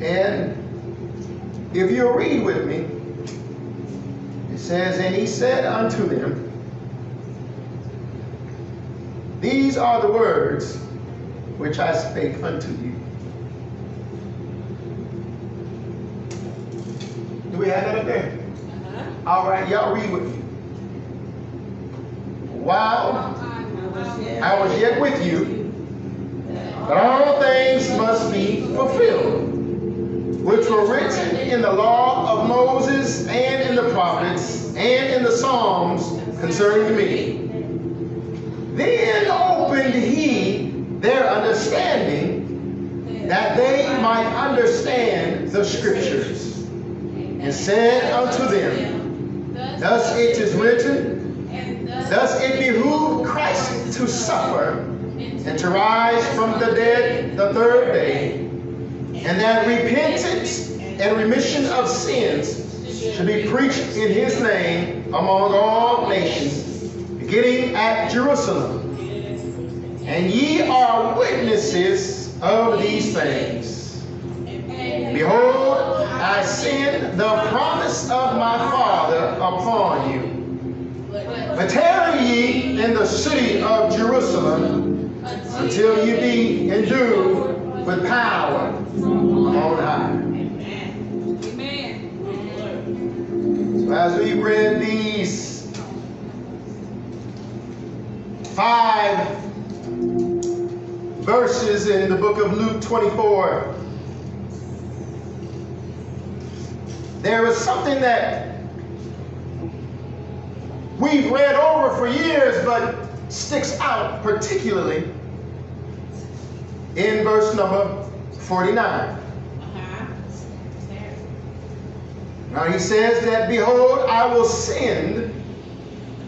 And if you'll read with me, it says, And he said unto them, These are the words which I spake unto you. Do we have that up there? Uh-huh. All right, y'all read with me. While I was yet with you, that all things must be fulfilled, which were written in the law of Moses and in the prophets and in the Psalms concerning me. Then opened he their understanding that they might understand the scriptures, and said unto them, Thus it is written, Thus it behooved Christ to suffer and to rise from the dead the third day, and that repentance and remission of sins should be preached in his name among all nations, beginning at Jerusalem. And ye are witnesses of these things. Behold, I send the promise of my Father upon you. But tarry ye in the city of Jerusalem until you be endued with power on high. Amen. Amen. So as we read these five verses in the book of Luke 24, there is something that we've read over for years but sticks out particularly in verse number 49. Uh-huh. Now he says that, Behold, I will send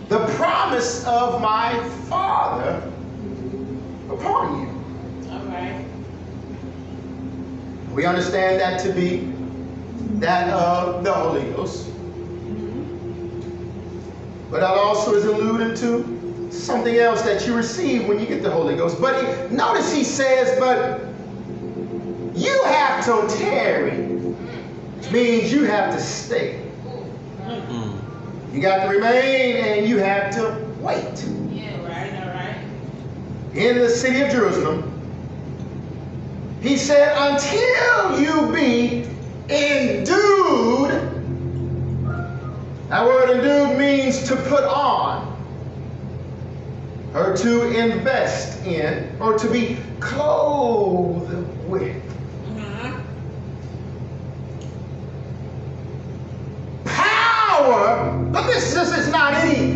the promise of my Father upon you. All right. We understand that to be that of the Holy Ghost. Mm-hmm. But that also is alluding to something else that you receive when you get the Holy Ghost. But he, notice he says, but you have to tarry. Which means you have to stay. You got to remain and you have to wait. Yeah, right, all right. in the city of Jerusalem, he said, until you be endued. That word endued means to put on, or to invest in, or to be clothed with. Power, but this, this is not any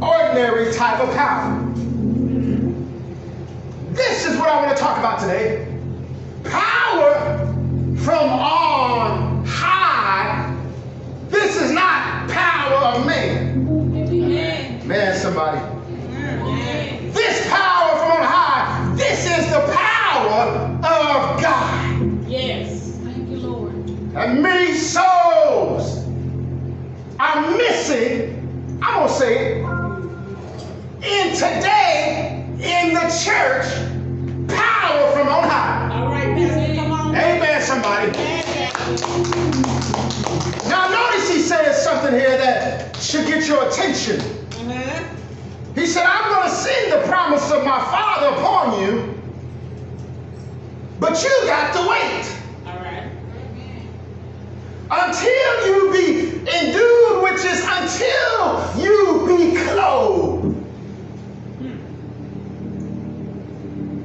ordinary type of power. This is what I want to talk about today. Power from on high. This is not power of man. Man, somebody. This power from on high, this is the power of God. Yes. Thank you, Lord. And many souls are missing, I'm going to say it, in today in the church, power from on high. All right, Pastor, come on. Amen, somebody. Amen. Now, notice he says something here that should get your attention. Uh-huh. He said, I'm going to send the promise of my Father upon you, but you got to wait All right. until you be endued, which is until you be clothed. Hmm.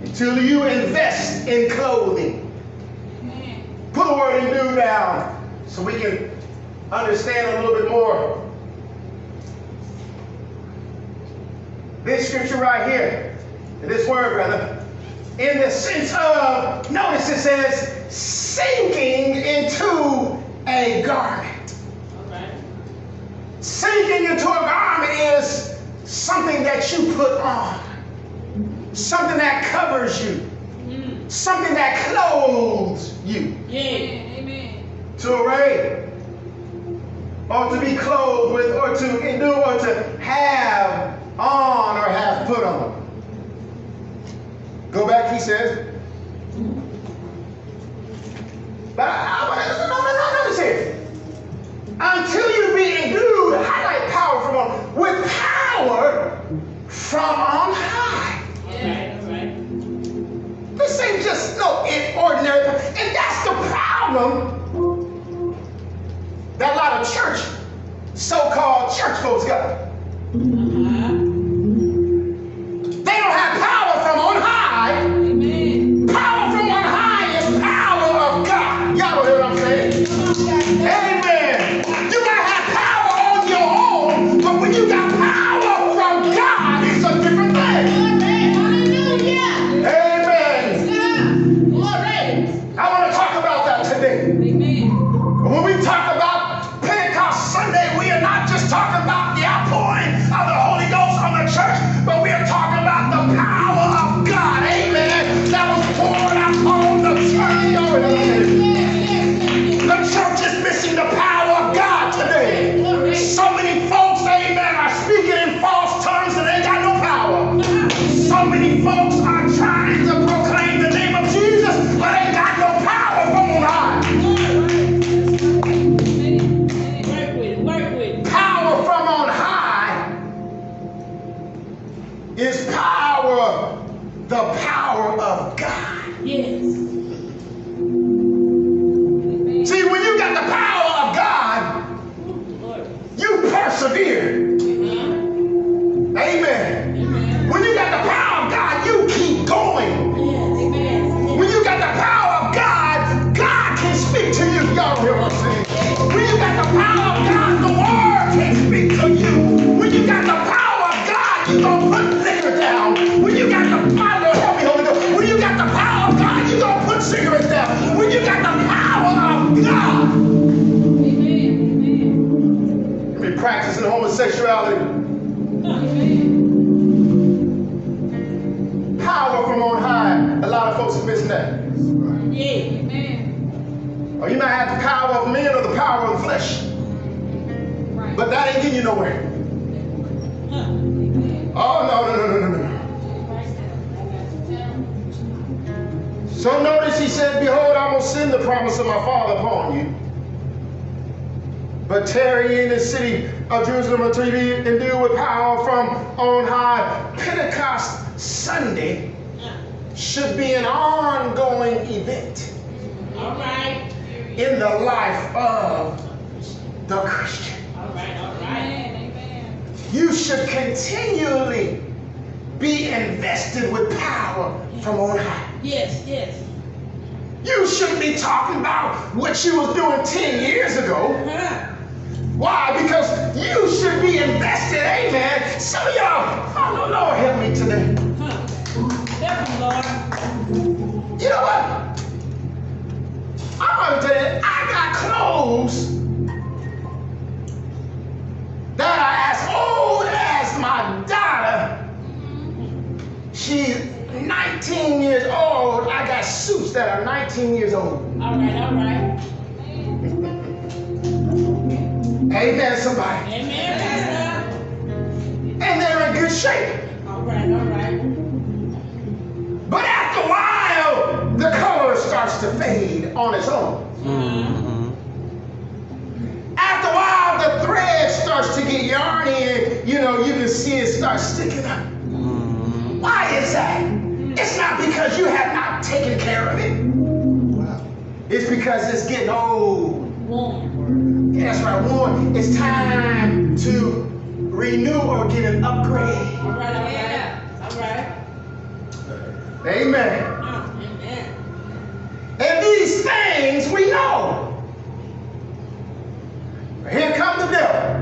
Until you invest in clothing. Put the word endued down so we can understand a little bit more. This scripture right here, this word, brother, in the sense of, notice it says, sinking into a garment. Right. Sinking into a garment is something that you put on, something that covers you, Mm. something that clothes you. Yeah. Amen. to array, or to be clothed with, or to endure, or to have on or have put on. Go back, he says. But I, I, no, no, no, notice here. Until nowhere. Oh, no, no, no, no, no, no. So notice he said, Behold, I will send the promise of my Father upon you. But tarry in the city of Jerusalem until you be endued with power from on high. Pentecost Sunday should be an ongoing event All right. in the life of the Christian. All right. All right. Amen. You should continually be invested with power from on high. Yes. Yes. You shouldn't be talking about what you was doing 10 years ago. Huh. Why? Because you should be invested, amen. Some of y'all, oh no, Lord help me today. Huh. Help me, Lord. You know what? I'm gonna tell you, I got clothes that are as old as my daughter. She's 19 years old. I got suits that are 19 years old. All right. All right. Amen, somebody. Amen. Pastor. And they're in good shape. All right. All right. But after a while, the color starts to fade on its own. Mm. After a while, the thread starts to get yarny and, you know, you can see it start sticking up. Mm-hmm. Why is that? It's not because you have not taken care of it. It's because it's getting old. Warm. Yeah, that's right, worn. It's time to renew or get an upgrade. All right. All right. All right. Amen. Amen. And these things we know. Here comes the devil.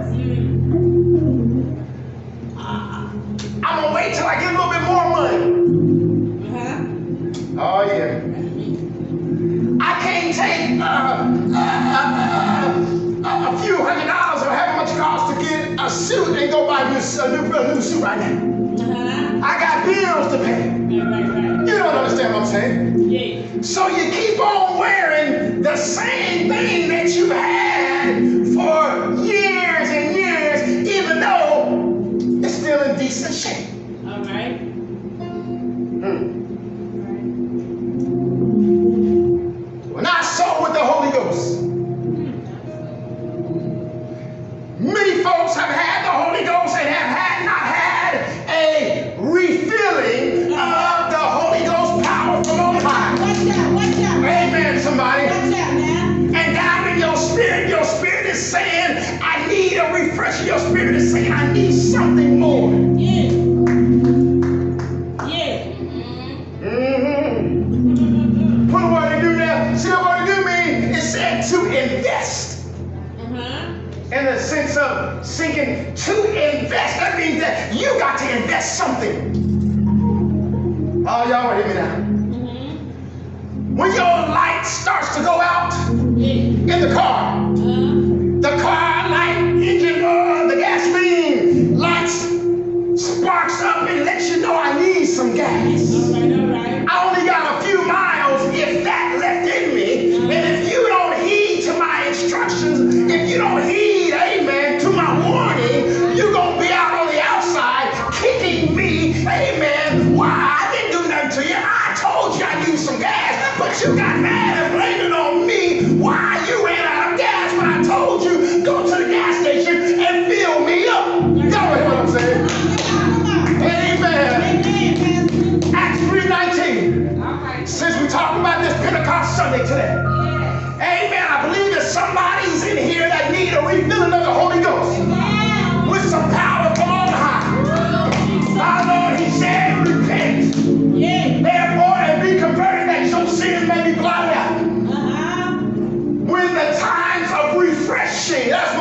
A few hundred dollars or however much it costs to get a suit and go buy a new, a new, suit right now. Uh-huh. I got bills to pay. You don't understand what I'm saying? Yeah. So you keep on wearing the same thing that you had for years and years, even though it's still in decent shape. All right. Hmm. I've had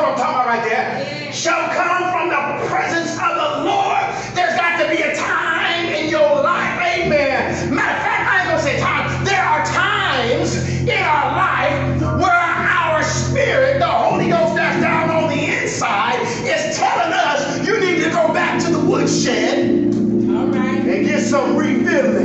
what I'm talking about right there, shall come from the presence of the Lord, there's got to be a time in your life, amen. Matter of fact, I ain't gonna say time. There are times in our life where our spirit, the Holy Ghost that's down on the inside, is telling us you need to go back to the woodshed All right. and get some refilling,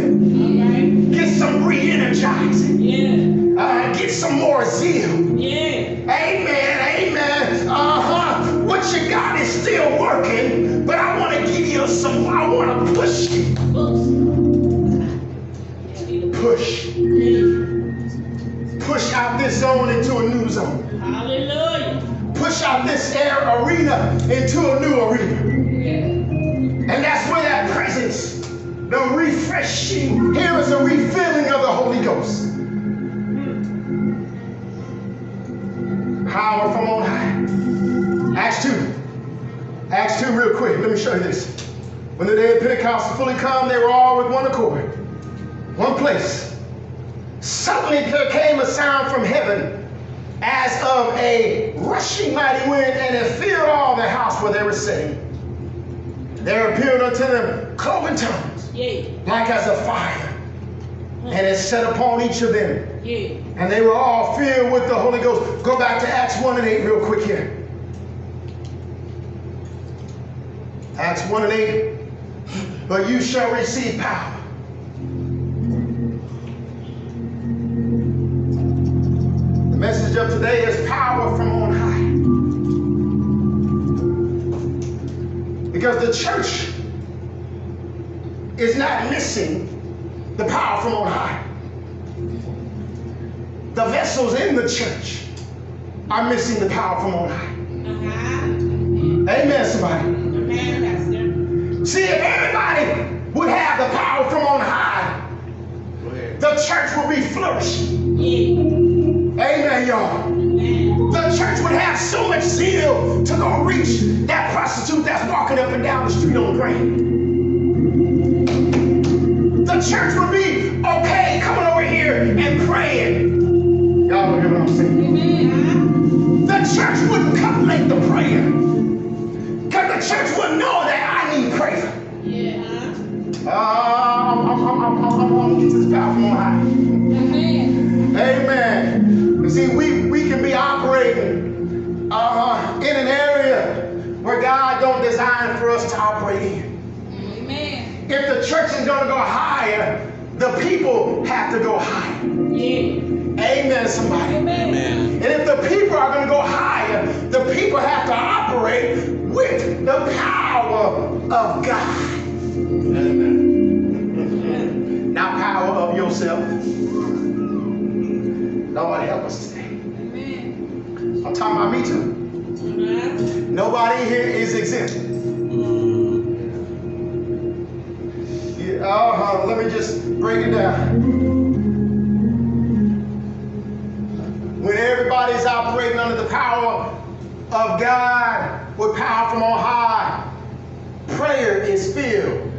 Push. Push out this zone into a new zone. Hallelujah. Push out this air arena into a new arena. And that's where that presence, the refreshing, here is a refilling of the Holy Ghost. Power from on high. Acts 2. Acts 2, real quick. Let me show you this. When the day of Pentecost fully come, they were all with one accord, one place. Suddenly there came a sound from heaven as of a rushing mighty wind, and it filled all the house where they were sitting. There appeared unto them cloven tongues, Yeah. like as a fire, and it set upon each of them. Yeah. And they were all filled with the Holy Ghost. Go back to Acts 1 and 8 real quick here. Acts 1 and 8. But you shall receive power. Message of today is power from on high. Because the church is not missing the power from on high. The vessels in the church are missing the power from on high. Uh-huh. Amen, somebody. Amen, Pastor. See, if everybody would have the power from on high, the church would be flourishing. Yeah. Amen, y'all. The church would have so much zeal to go reach that prostitute that's walking up and down the street on grain. The church would be okay coming over here and praying. Y'all don't hear what I'm saying? Amen. The church wouldn't come late to prayer. Because the church would know that I need prayer. Yeah. Uh, I'm, I'm, I'm, I'm, I'm, I'm going to get this from on high. Amen. Amen. You see, we, we can be operating uh, in an area where God don't design for us to operate in. Amen. If the church is going to go higher, the people have to go higher. Yeah. Amen, somebody. Amen. And if the people are going to go higher, the people have to operate with the power of God. Amen. Not power of yourself. Lord, help us today. Amen. I'm talking about me too. Amen. Nobody here is exempt. Yeah, uh-huh. Let me just break it down. When everybody's operating under the power of God with power from on high, prayer is filled.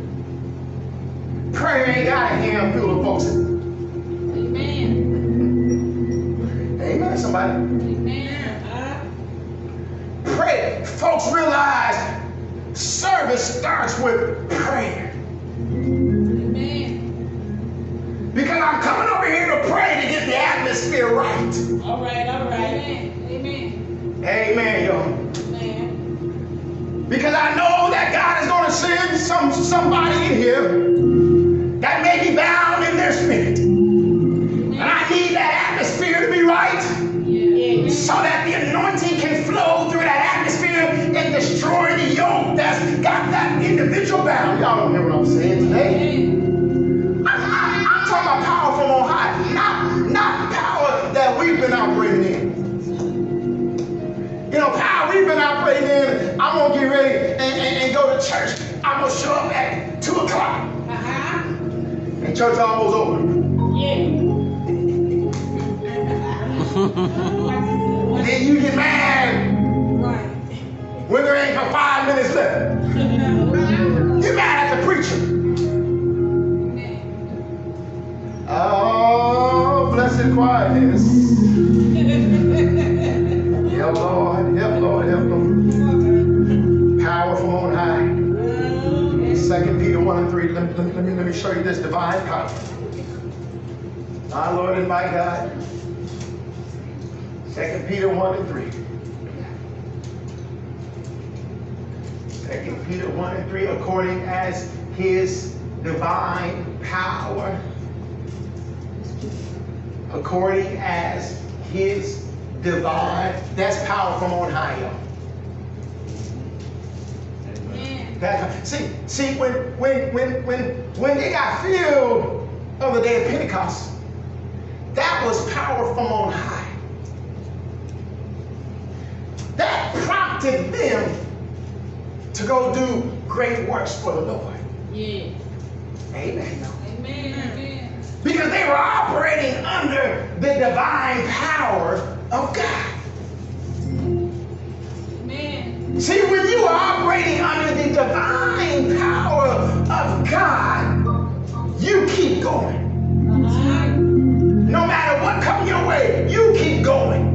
Prayer ain't got a hand full of folks. Somebody. Amen. Pray. Folks realize service starts with prayer. Amen. Because I'm coming over here to pray to get the atmosphere right. All right, all right. Amen. Amen. Amen, y'all. Amen. Because I know that God is going to send some somebody in here that may be bound so that the anointing can flow through that atmosphere and destroy the yoke that's got that individual bound. Y'all don't hear what I'm saying today. I'm, I'm- I'm talking about power from on high, not, not power that we've been operating in. You know, power we've been operating in, I'm gonna get ready and, and, and go to church. I'm gonna show up at 2 o'clock Uh-huh. and church almost over. Yeah. Then you get mad Right. when there ain't but five minutes left. You're mad at the preacher. Oh, blessed quietness. Help, Lord. Help, Lord. Help, Lord. Power from on high. Second Peter 1 and 3. Let, let, let me, let me show you this divine power. My Lord and my God. Second Peter 1 and 3. Second Peter 1 and 3, according as his divine power, according as his divine, that's power from on high, y'all. That- see, see, when when when when when they got filled on the day of Pentecost, that was power from on high. That them to go do great works for the Lord. Yeah. Amen. Amen. Amen. Because they were operating under the divine power of God. Amen. See, when you are operating under the divine power of God, you keep going. Uh-huh. No matter what comes your way, you keep going.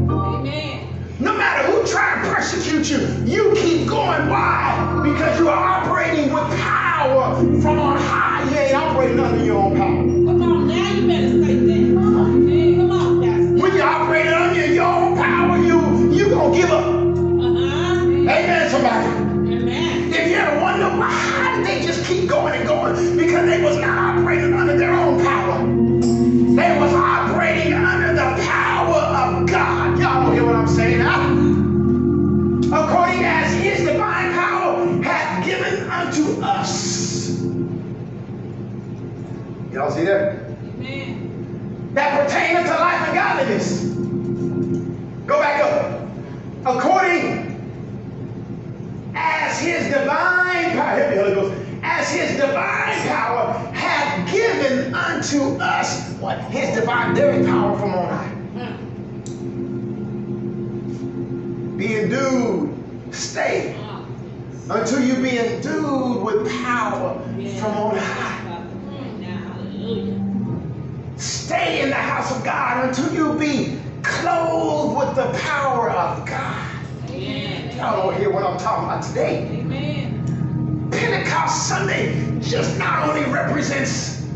Persecute you, you keep going. Why? Because you are operating with power from on high. You ain't operating under your own power. Come on now, you better say that. Come on, Pastor. When you operate under your own power, you you gonna give up. Uh-huh. Amen, somebody. Amen. If you ever wonder why how did they just keep going and going, because they was not operating under their unto us. Y'all see that? Amen. That pertain to life and godliness. Go back up. According as his divine power, help me, Holy Ghost, as his divine power hath given unto us what? His divine, is power from on high. Hmm. Be endued, stay until you be endued with power from on high. Stay in the house of God until you be clothed with the power of God. Y'all don't hear what I'm talking about today. Pentecost Sunday just not only represents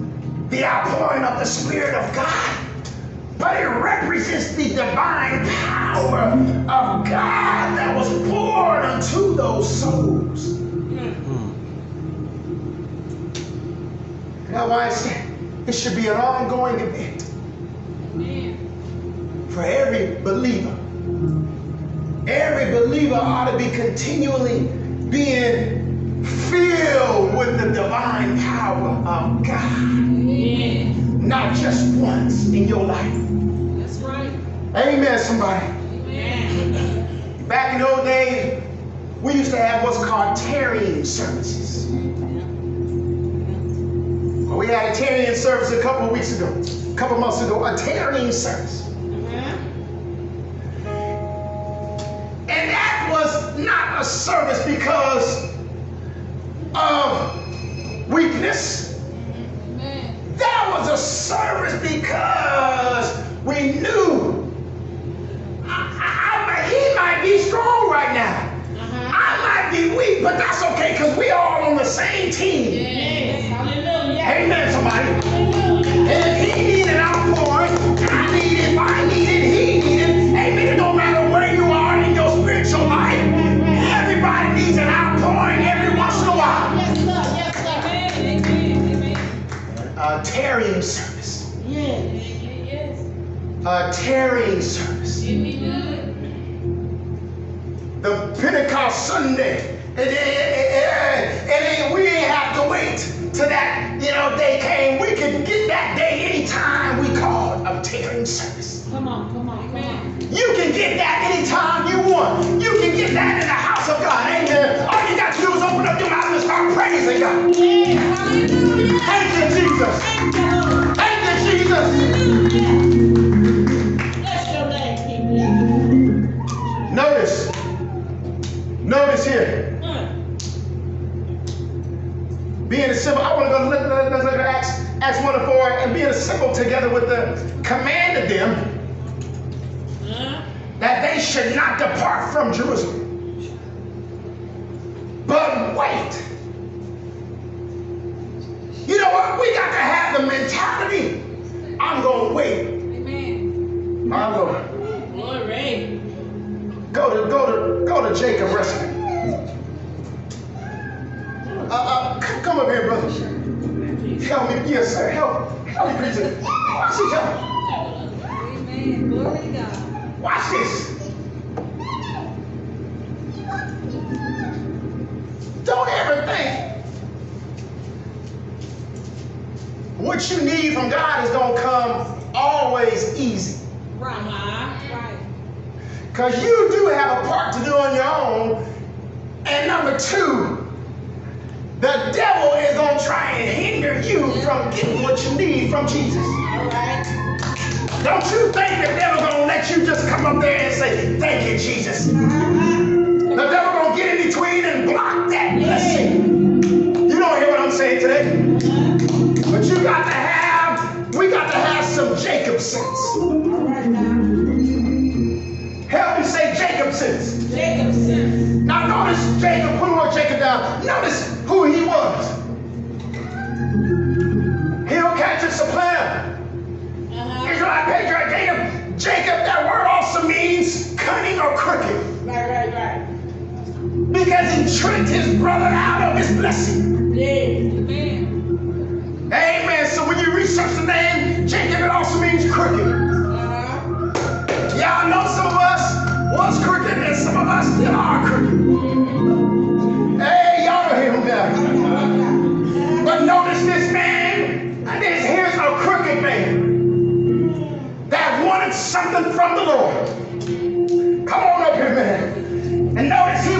the outpouring of the Spirit of God, but it represents the divine power of God that was poured unto those souls. That's why I said it should be an ongoing event for every believer. Every believer ought to be continually being filled with the divine power of God. Not just once in your life. That's right. Amen, somebody. Amen. Back in the old days, we used to have what's called tarrying services. We had a tarrying service a couple of weeks ago, a couple of months ago, a tarrying service. Mm-hmm. And that was not a service because of weakness. A service because we knew I, I, he might be strong right now. Uh-huh. I might be weak, but that's okay because we all on the same team. Yes. Hallelujah. Amen, somebody. A tarrying service. It. The Pentecost Sunday. And, and, and, we ain't have to wait till that, you know, day came. We could get that day anytime we called a tearing service. Come on, come on, come on. You can get that anytime you want. You can get that in the house of God. Amen. All you got to do is open up your mouth and start praising God. Hallelujah. Thank you, Jesus. Thank you. Thank you, Jesus. Notice here. Being a symbol, I want to go look, look, look, look at Acts, Acts 1 and 4, and being a symbol together with the commanded them that they should not depart from Jerusalem. But wait. You know what? We got to have the mentality. I'm going to wait. Amen. I'm going Help me, yes, sir. Help, help me, preacher. Watch this, y'all. Amen. Glory to God. Watch this. Don't ever think what you need from God is gonna come always easy. Right. Right. Because you do have a part to do on your own. And number two, the devil is going to try and hinder you from getting what you need from Jesus. All right. Don't you think the devil going to let you just come up there and say, thank you, Jesus. Uh-huh. The devil going to get in between and block that blessing. You don't hear what I'm saying today? Uh-huh. But you got to have, we got to have some Jacob sense. All right now. Help me say Jacob sense. Jacob sense. Now notice Jacob, put the word Jacob down. Notice He tricked his brother out of his blessing. Amen. Amen. So when you research the name, Jacob, it also means crooked. Uh-huh. Y'all know some of us was crooked and some of us still are crooked. Hey, y'all know him now. But notice this man, and this here's a crooked man that wanted something from the Lord. Come on up here, man. And notice he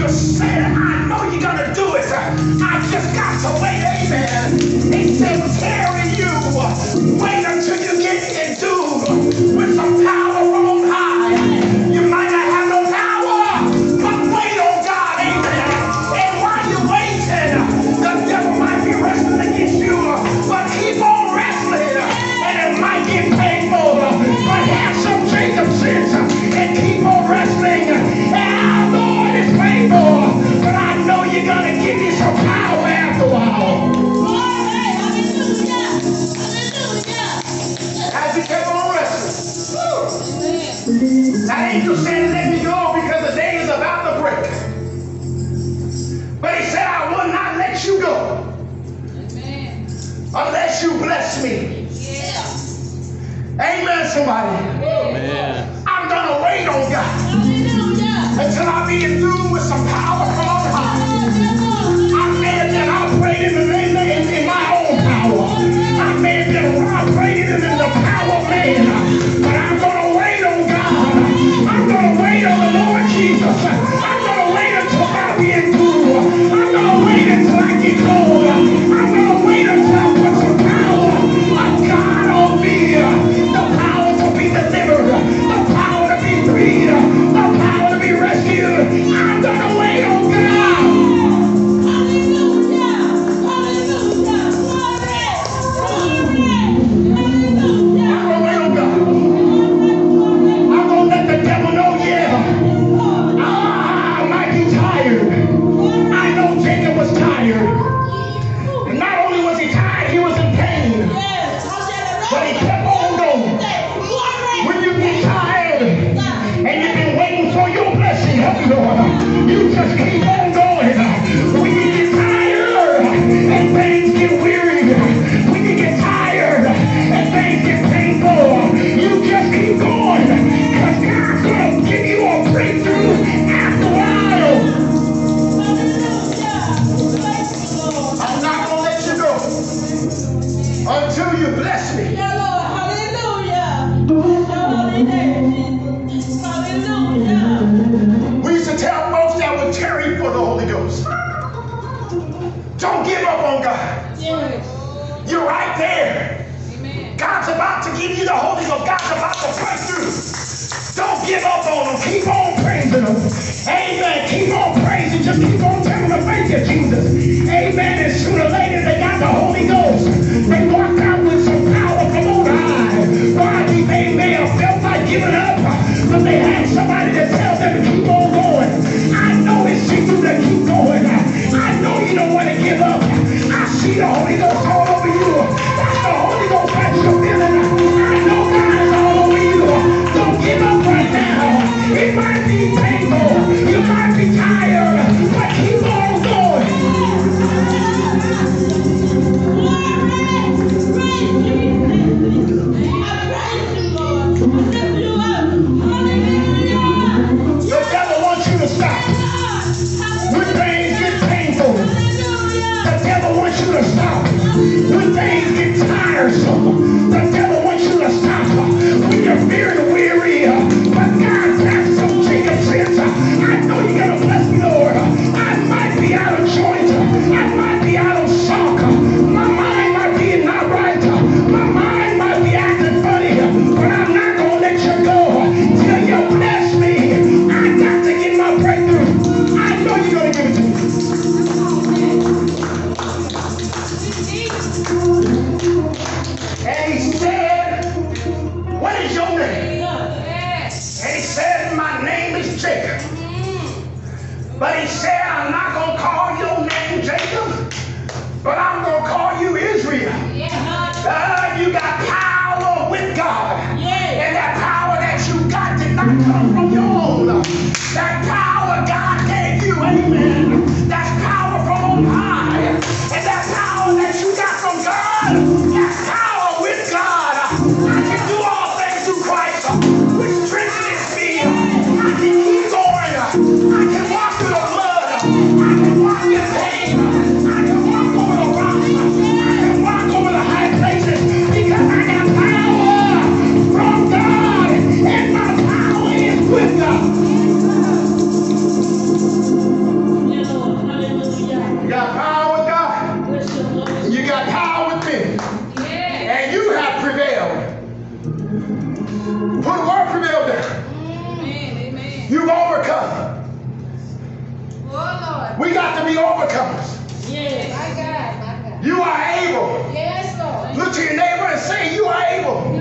You said I know you're going to do it. I just got to wait. Amen. until I be through with some power from on high. I may in, in my own power. I in the power man. You got power within. Yeah. And you have prevailed. Put the word prevail down. Amen. You've overcome. Oh, Lord. We got to be overcomers. Yes. My God, my God. You are able. Yes, Lord. Look to your neighbor and say, You are able.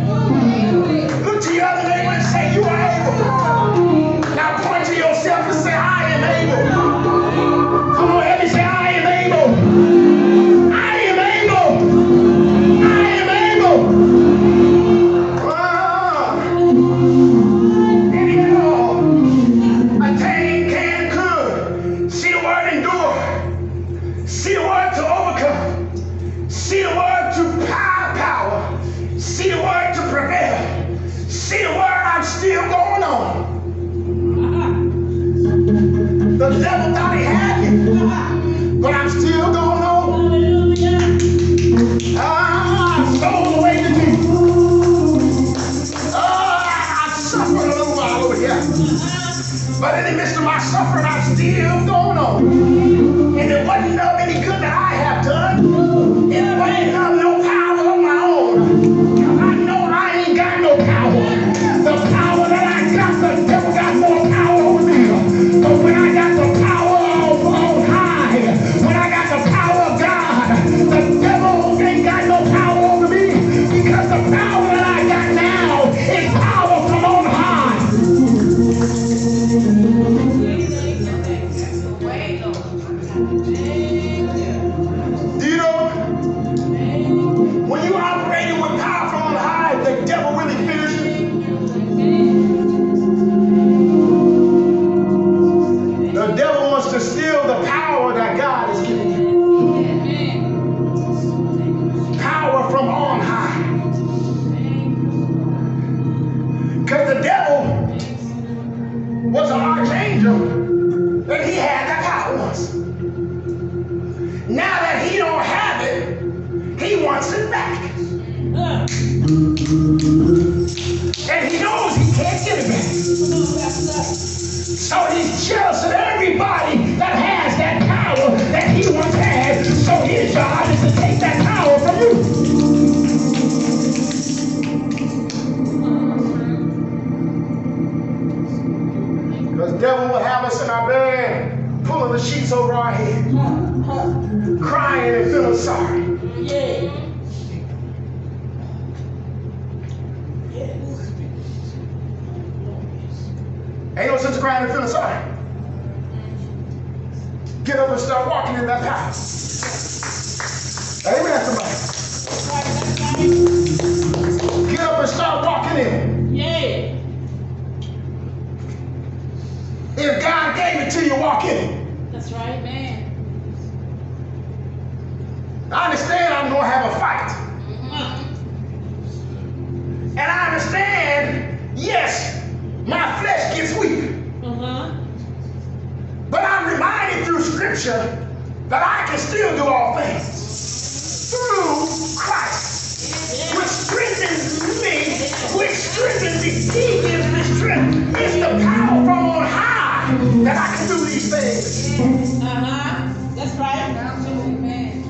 scripture that I can still do all things through Christ, which strengthens me, which strengthens me. He gives me strength. It's the power from on high that I can do these things. Uh-huh. That's right. Amen.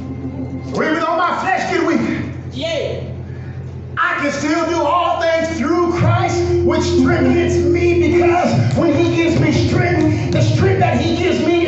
Even though my flesh get weak, yeah. I can still do all things through Christ, which strengthens me because when He gives me strength, the strength that He gives me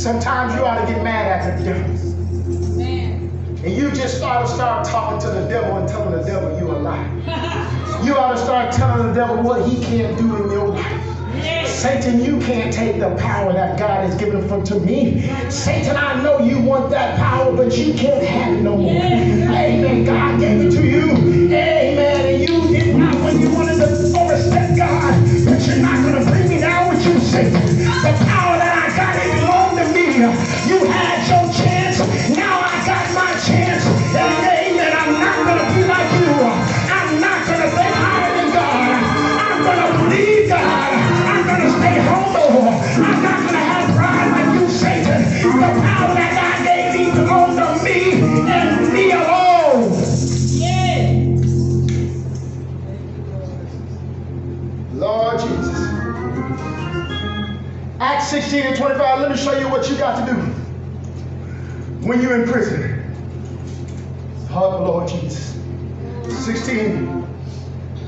Sometimes you ought to get mad at the devil. Man. And you just ought to start talking to the devil and telling the devil you a lie. You ought to start telling the devil what he can't do in your life. Satan, you can't take the power that God has given from to me. Satan, I know you want that power, but you can't have it no more. Amen. God gave it to you. Amen. And you did not when you wanted to overstep God, but you're not going to bring me down with you, Satan. The You had your chance. Now I got my chance. And amen. I'm not going to be like you. I'm not going to think higher than God. I'm going to believe God. I'm going to stay humble. I'm not going to have pride like you, Satan. The power that 16 and 25, let me show you what you got to do when you're in prison. Oh, Lord Jesus. 16.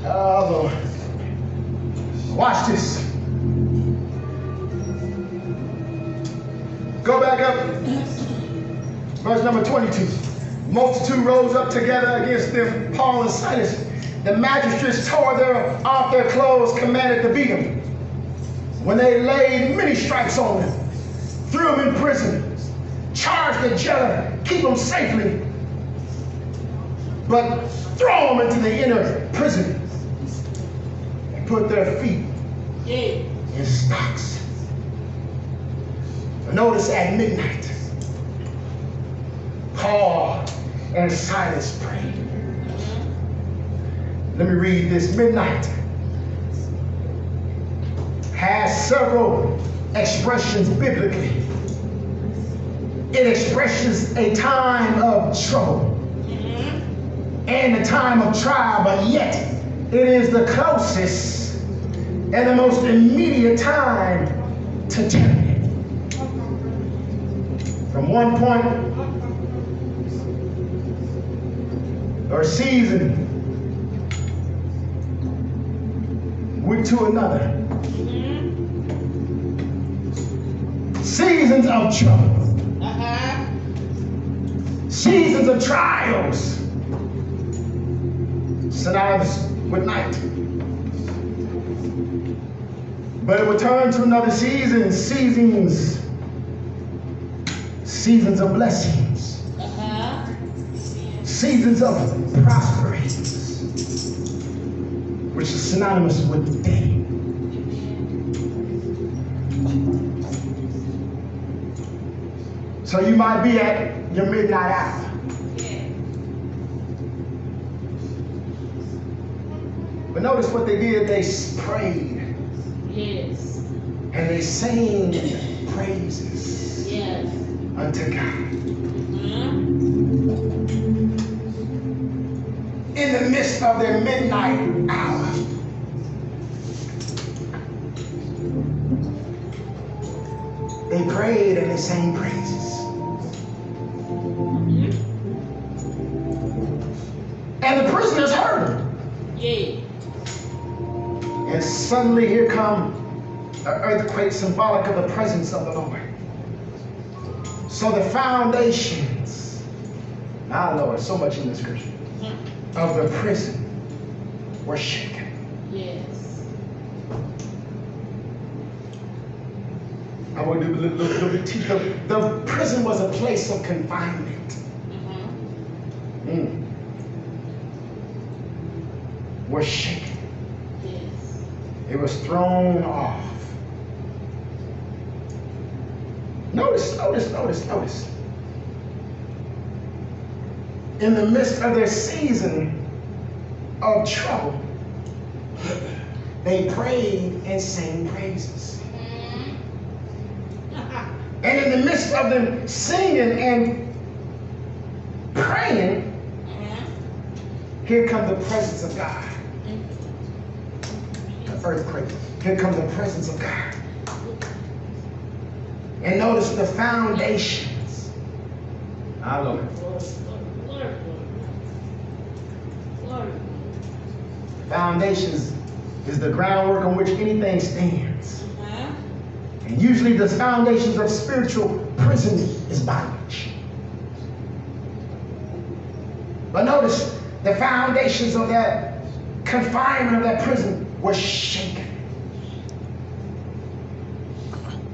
Oh, Lord. Watch this. Go back up. Verse number 22. Multitude rose up together against them, Paul and Silas. The magistrates tore their, off their clothes, commanded to beat them. When they laid many stripes on them, threw them in prison, charged the jailer, keep them safely, but throw them into the inner prison and put their feet in stocks. Notice at midnight, Paul and Silas prayed. Let me read this. Midnight has several expressions biblically. It expresses a time of trouble mm-hmm. and a time of trial, but yet it is the closest and the most immediate time to terminate. From one point or season week to another. Seasons of trouble, Uh-huh. seasons of trials, synonymous with night. But it would turn to another season, seasons, seasons of blessings, Uh-huh. seasons of prosperity, which is synonymous with day. So you might be at your midnight hour. But notice what they did. They prayed Yes. and they sang praises Yes. unto God. Uh-huh. In the midst of their midnight hour. They prayed and they sang praises. And the prisoners heard them. Yeah. And suddenly here come an earthquake symbolic of the presence of the Lord. So the foundations, ah Lord, so much in the scripture, of the prison were shaken. Yes. I want to do a little, bit. The, the prison was a place of confinement. Uh-huh. Mm. Were shaken. Yes. It was thrown off. Notice, notice, notice, notice. In the midst of their season of trouble, they prayed and sang praises. Mm-hmm. And in the midst of them singing and praying, mm-hmm. here comes the presence of God. Earthquake. Here comes the presence of God. And notice the foundations. Love it. Foundations is the groundwork on which anything stands. And usually the foundations of spiritual prison is bondage. But notice the foundations of that confinement of that prison were shaken.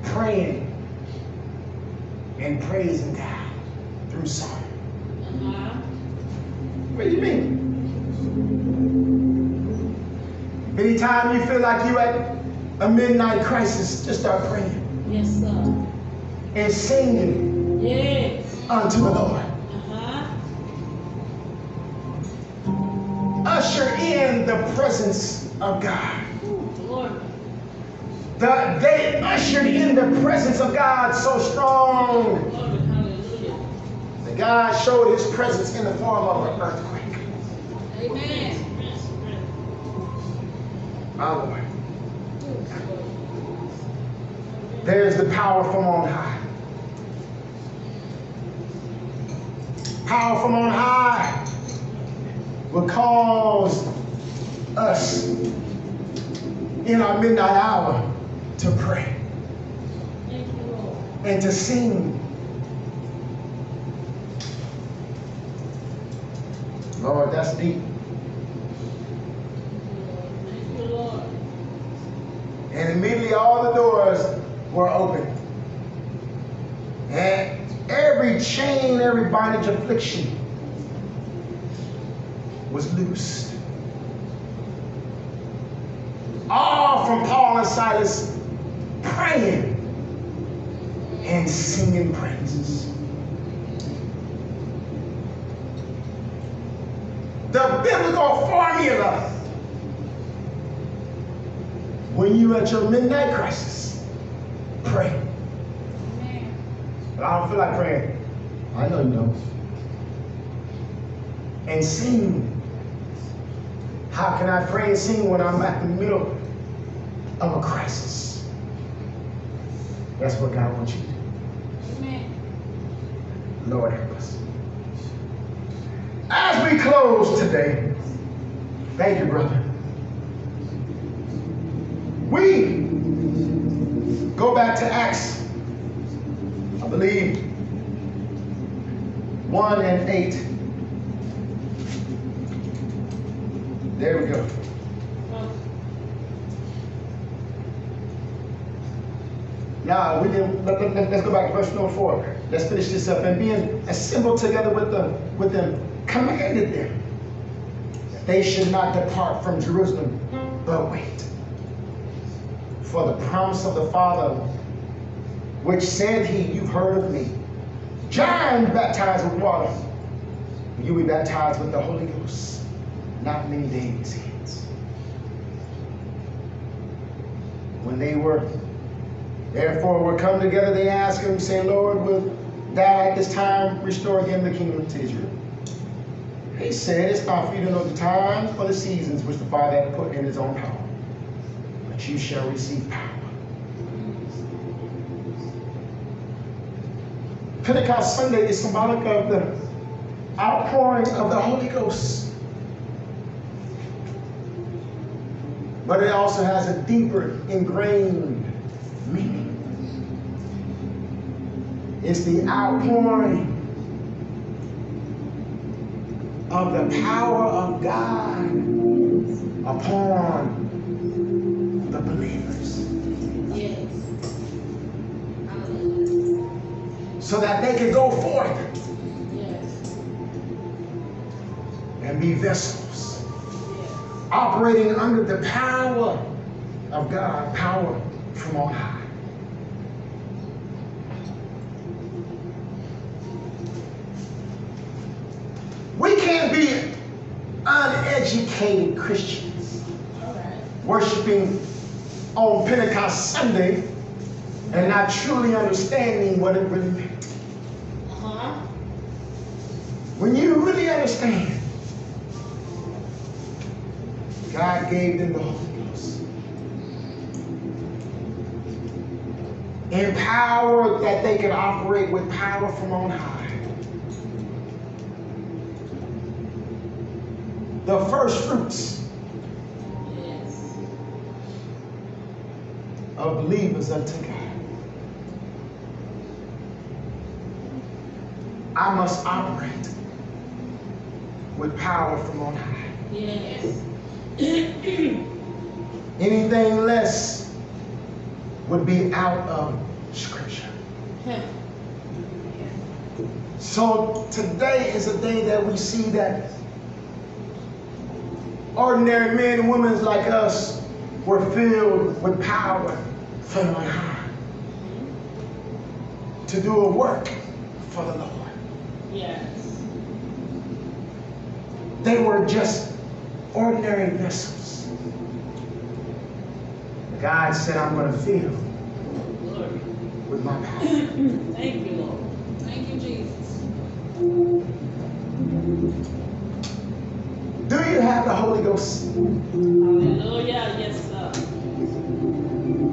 Praying and praising God through song. What do you mean? Anytime you feel like you at a midnight crisis, just start praying. Yes, sir. And singing yes. unto the Lord. Uh-huh. Usher in the presence of God. The, they ushered in the presence of God so strong that God showed his presence in the form of an earthquake. Amen. My. There's the power from on high. Power from on high will cause us in our midnight hour to pray and to sing. Lord, that's deep. And immediately all the doors were open. And every chain, every bondage affliction was loosed. All from Paul and Silas praying and singing praises. The biblical formula when you're at your midnight crisis, pray. Amen. But I don't feel like praying. I know you don't. And sing. How can I pray and sing when I'm at the middle of a crisis? That's what God wants you to do. Amen. Lord help us. As we close today, thank you, brother. We go back to Acts, I believe, 1 and 8. There we go. Oh, Now we can let, us go back to verse number four. Let's finish this up. And being assembled together with them, with them, commanded them they should not depart from Jerusalem, but wait for the promise of the Father, which said he, You've heard of me. John baptized with water. You will be baptized with the Holy Ghost not many days hence. When they were Therefore, were come together, they ask him, saying, Lord, will thou at this time restore again the kingdom to Israel? He said, It's not for you to know the times or the seasons which the Father hath put in his own power, but you shall receive power. Pentecost Sunday is symbolic of the outpouring of the Holy Ghost. But it also has a deeper, ingrained meaning. It's the outpouring of the power of God upon the believers. So that they can go forth and be vessels operating under the power of God, power from on high. Uneducated Christians worshiping on Pentecost Sunday and not truly understanding what it really meant. Uh-huh. When you really understand, God gave them the Holy Ghost. Empowered that they could operate with power from on high. The first fruits Yes. of believers unto God. I must operate with power from on high. Yes. Anything less would be out of scripture. So today is a day that we see that ordinary men and women like us were filled with power from on high to do a work for the Lord. Yes. They were just ordinary vessels. God said, I'm going to fill Glory. with my power. Thank you, Lord. Thank you, Jesus. You have the Holy Ghost? Hallelujah. Yes, sir.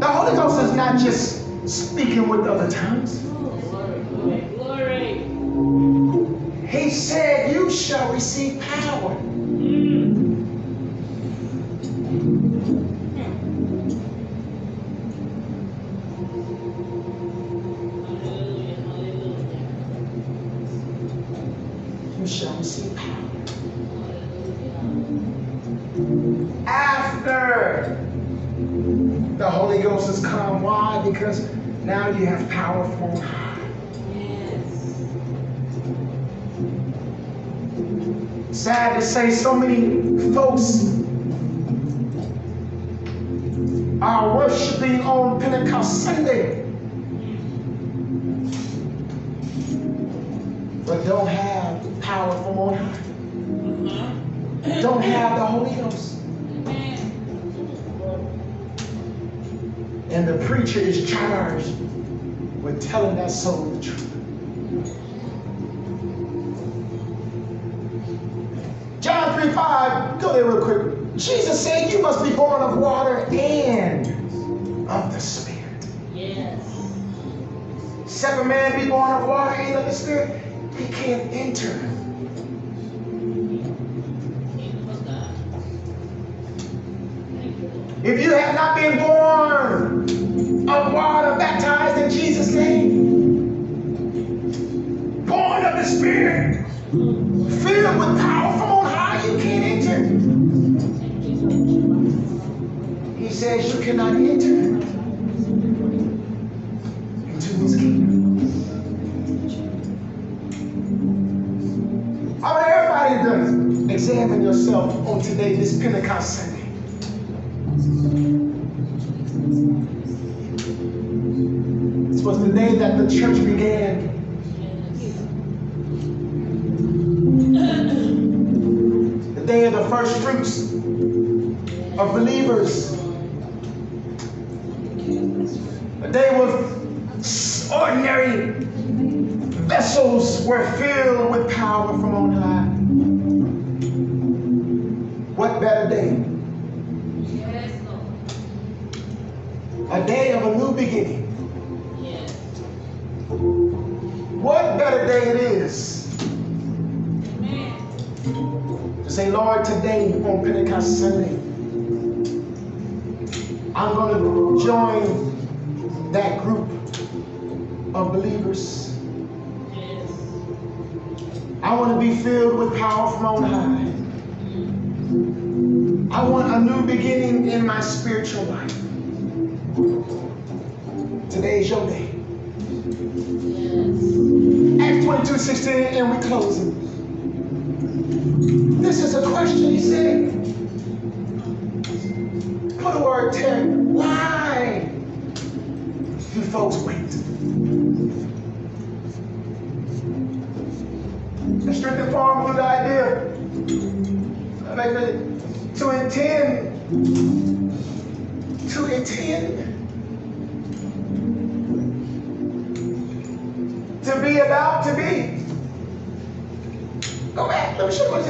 The Holy Ghost is not just speaking with other tongues. Glory, glory, glory. He said, You shall receive power. Because now you have power. Yes. Sad to say, so many folks are worshiping on Pentecost Sunday, but don't have power from on high. Don't have the Holy Ghost. Amen. And the preacher is charged with telling that soul the truth. John 3 5, go there real quick. Jesus said, You must be born of water and of the Spirit. Yes. Except a man be born of water and of the Spirit, he can't enter. Kingdom of God. Thank you, Lord. If you have not been born of water, baptized in Jesus' name, born of the Spirit, filled with power from on high, you can't enter. He says you cannot enter into his kingdom. I want everybody to examine yourself on today, this Pentecost Sunday. With the idea to intend, to intend, to be about to be. Go back. Let me show you what.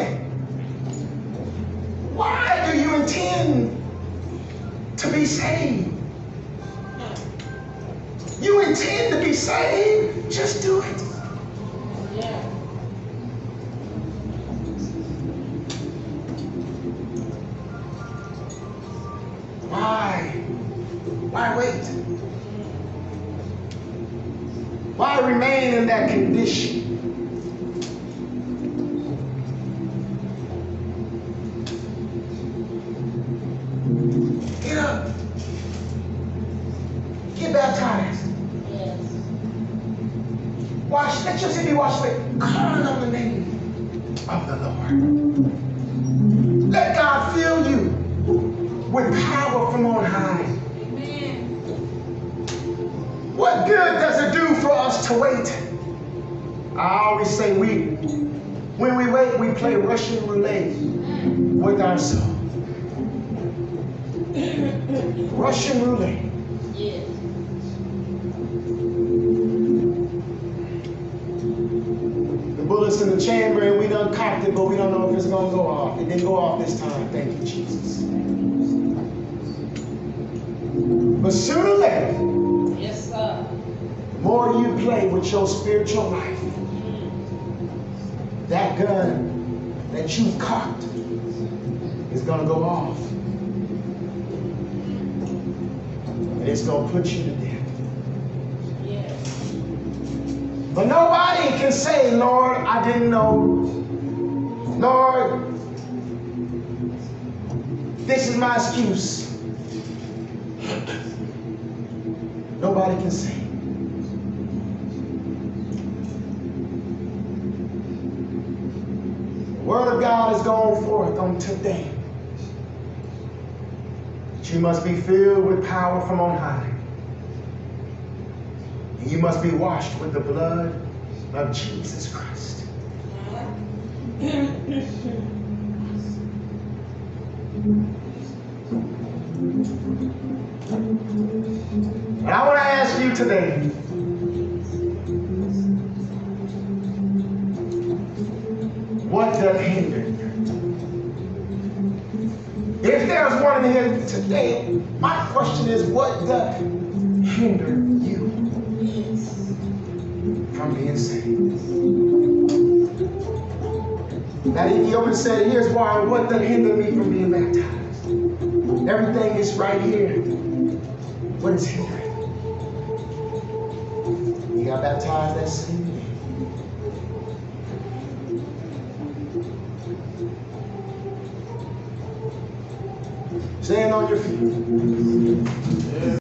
Why do you intend to be saved? You intend to be saved, just do it. Why remain in that condition? Play Russian roulette with ourselves. Russian roulette. Yes. The bullet's in the chamber and we done cocked it, but we don't know if it's gonna go off. It didn't go off this time. Thank you, Jesus. But sooner or later, Yes, sir. more you play with your spiritual life, that gun that you cocked is gonna go off. And it's gonna put you to death. Yes. But nobody can say, Lord, I didn't know. Lord, this is my excuse. Nobody can say. The word of God is going forth on today. That you must be filled with power from on high. And you must be washed with the blood of Jesus Christ. And I want to ask you today what does hinder you? If there's one in here today, my question is what does hinder you from being saved? That Ethiopian said, here's why, what does hinder me from being baptized? Everything is right here. What is hindering? You got baptized that same Stand on your feet.